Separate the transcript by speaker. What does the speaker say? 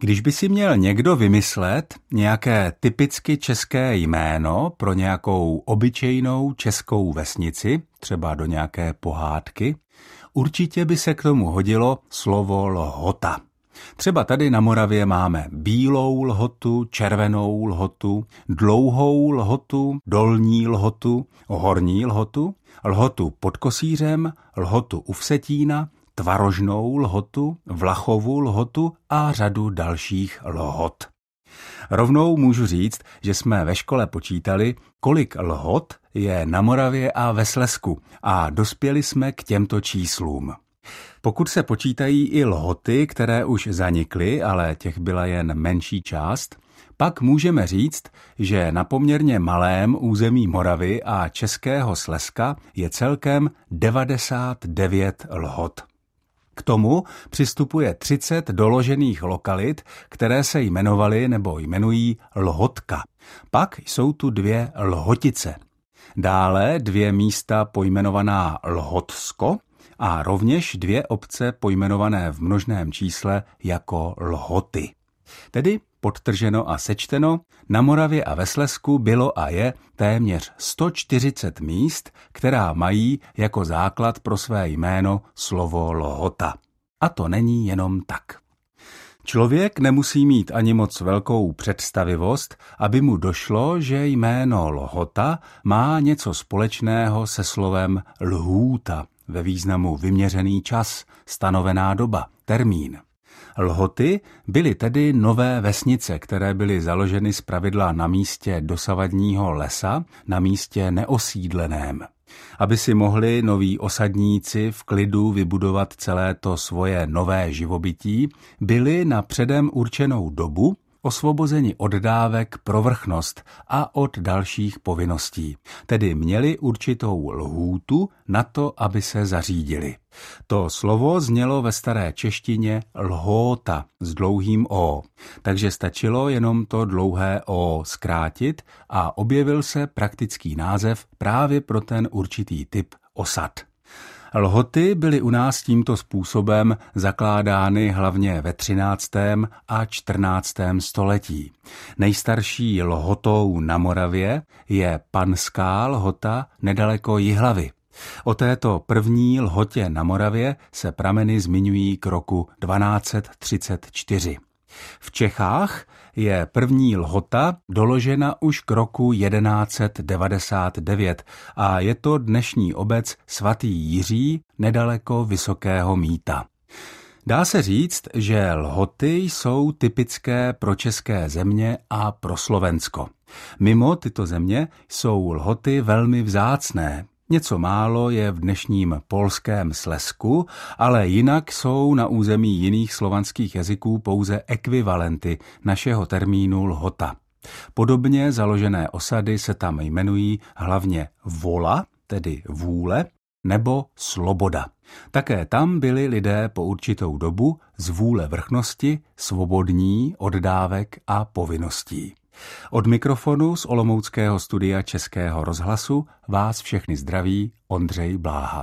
Speaker 1: Když by si měl někdo vymyslet nějaké typicky české jméno pro nějakou obyčejnou českou vesnici, třeba do nějaké pohádky, určitě by se k tomu hodilo slovo lhota. Třeba tady na Moravě máme bílou lhotu, červenou lhotu, dlouhou lhotu, dolní lhotu, horní lhotu, lhotu pod kosířem, lhotu u Vsetína, tvarožnou lhotu, vlachovou lhotu a řadu dalších lhot. Rovnou můžu říct, že jsme ve škole počítali, kolik lhot je na Moravě a ve Slesku a dospěli jsme k těmto číslům. Pokud se počítají i lhoty, které už zanikly, ale těch byla jen menší část, pak můžeme říct, že na poměrně malém území Moravy a Českého Slezska je celkem 99 lhot. K tomu přistupuje 30 doložených lokalit, které se jmenovaly nebo jmenují Lhotka. Pak jsou tu dvě Lhotice. Dále dvě místa pojmenovaná Lhotsko a rovněž dvě obce pojmenované v množném čísle jako Lhoty. Tedy podtrženo a sečteno, na Moravě a ve Slesku bylo a je téměř 140 míst, která mají jako základ pro své jméno slovo Lhota. A to není jenom tak. Člověk nemusí mít ani moc velkou představivost, aby mu došlo, že jméno Lhota má něco společného se slovem lhůta ve významu vyměřený čas, stanovená doba, termín. Lhoty byly tedy nové vesnice, které byly založeny z pravidla na místě dosavadního lesa, na místě neosídleném. Aby si mohli noví osadníci v klidu vybudovat celé to svoje nové živobytí, byli na předem určenou dobu osvobozeni od dávek pro vrchnost a od dalších povinností, tedy měli určitou lhůtu na to, aby se zařídili. To slovo znělo ve staré češtině lhóta s dlouhým o, takže stačilo jenom to dlouhé o zkrátit a objevil se praktický název právě pro ten určitý typ osad. Lhoty byly u nás tímto způsobem zakládány hlavně ve 13. a 14. století. Nejstarší lhotou na Moravě je Panská lhota nedaleko Jihlavy. O této první lhotě na Moravě se prameny zmiňují k roku 1234. V Čechách je první lhota doložena už k roku 1199 a je to dnešní obec svatý Jiří nedaleko Vysokého míta. Dá se říct, že lhoty jsou typické pro české země a pro Slovensko. Mimo tyto země jsou lhoty velmi vzácné, Něco málo je v dnešním polském Slesku, ale jinak jsou na území jiných slovanských jazyků pouze ekvivalenty našeho termínu lhota. Podobně založené osady se tam jmenují hlavně vola, tedy vůle, nebo sloboda. Také tam byli lidé po určitou dobu z vůle vrchnosti svobodní od dávek a povinností. Od mikrofonu z Olomouckého studia Českého rozhlasu vás všechny zdraví Ondřej Bláha.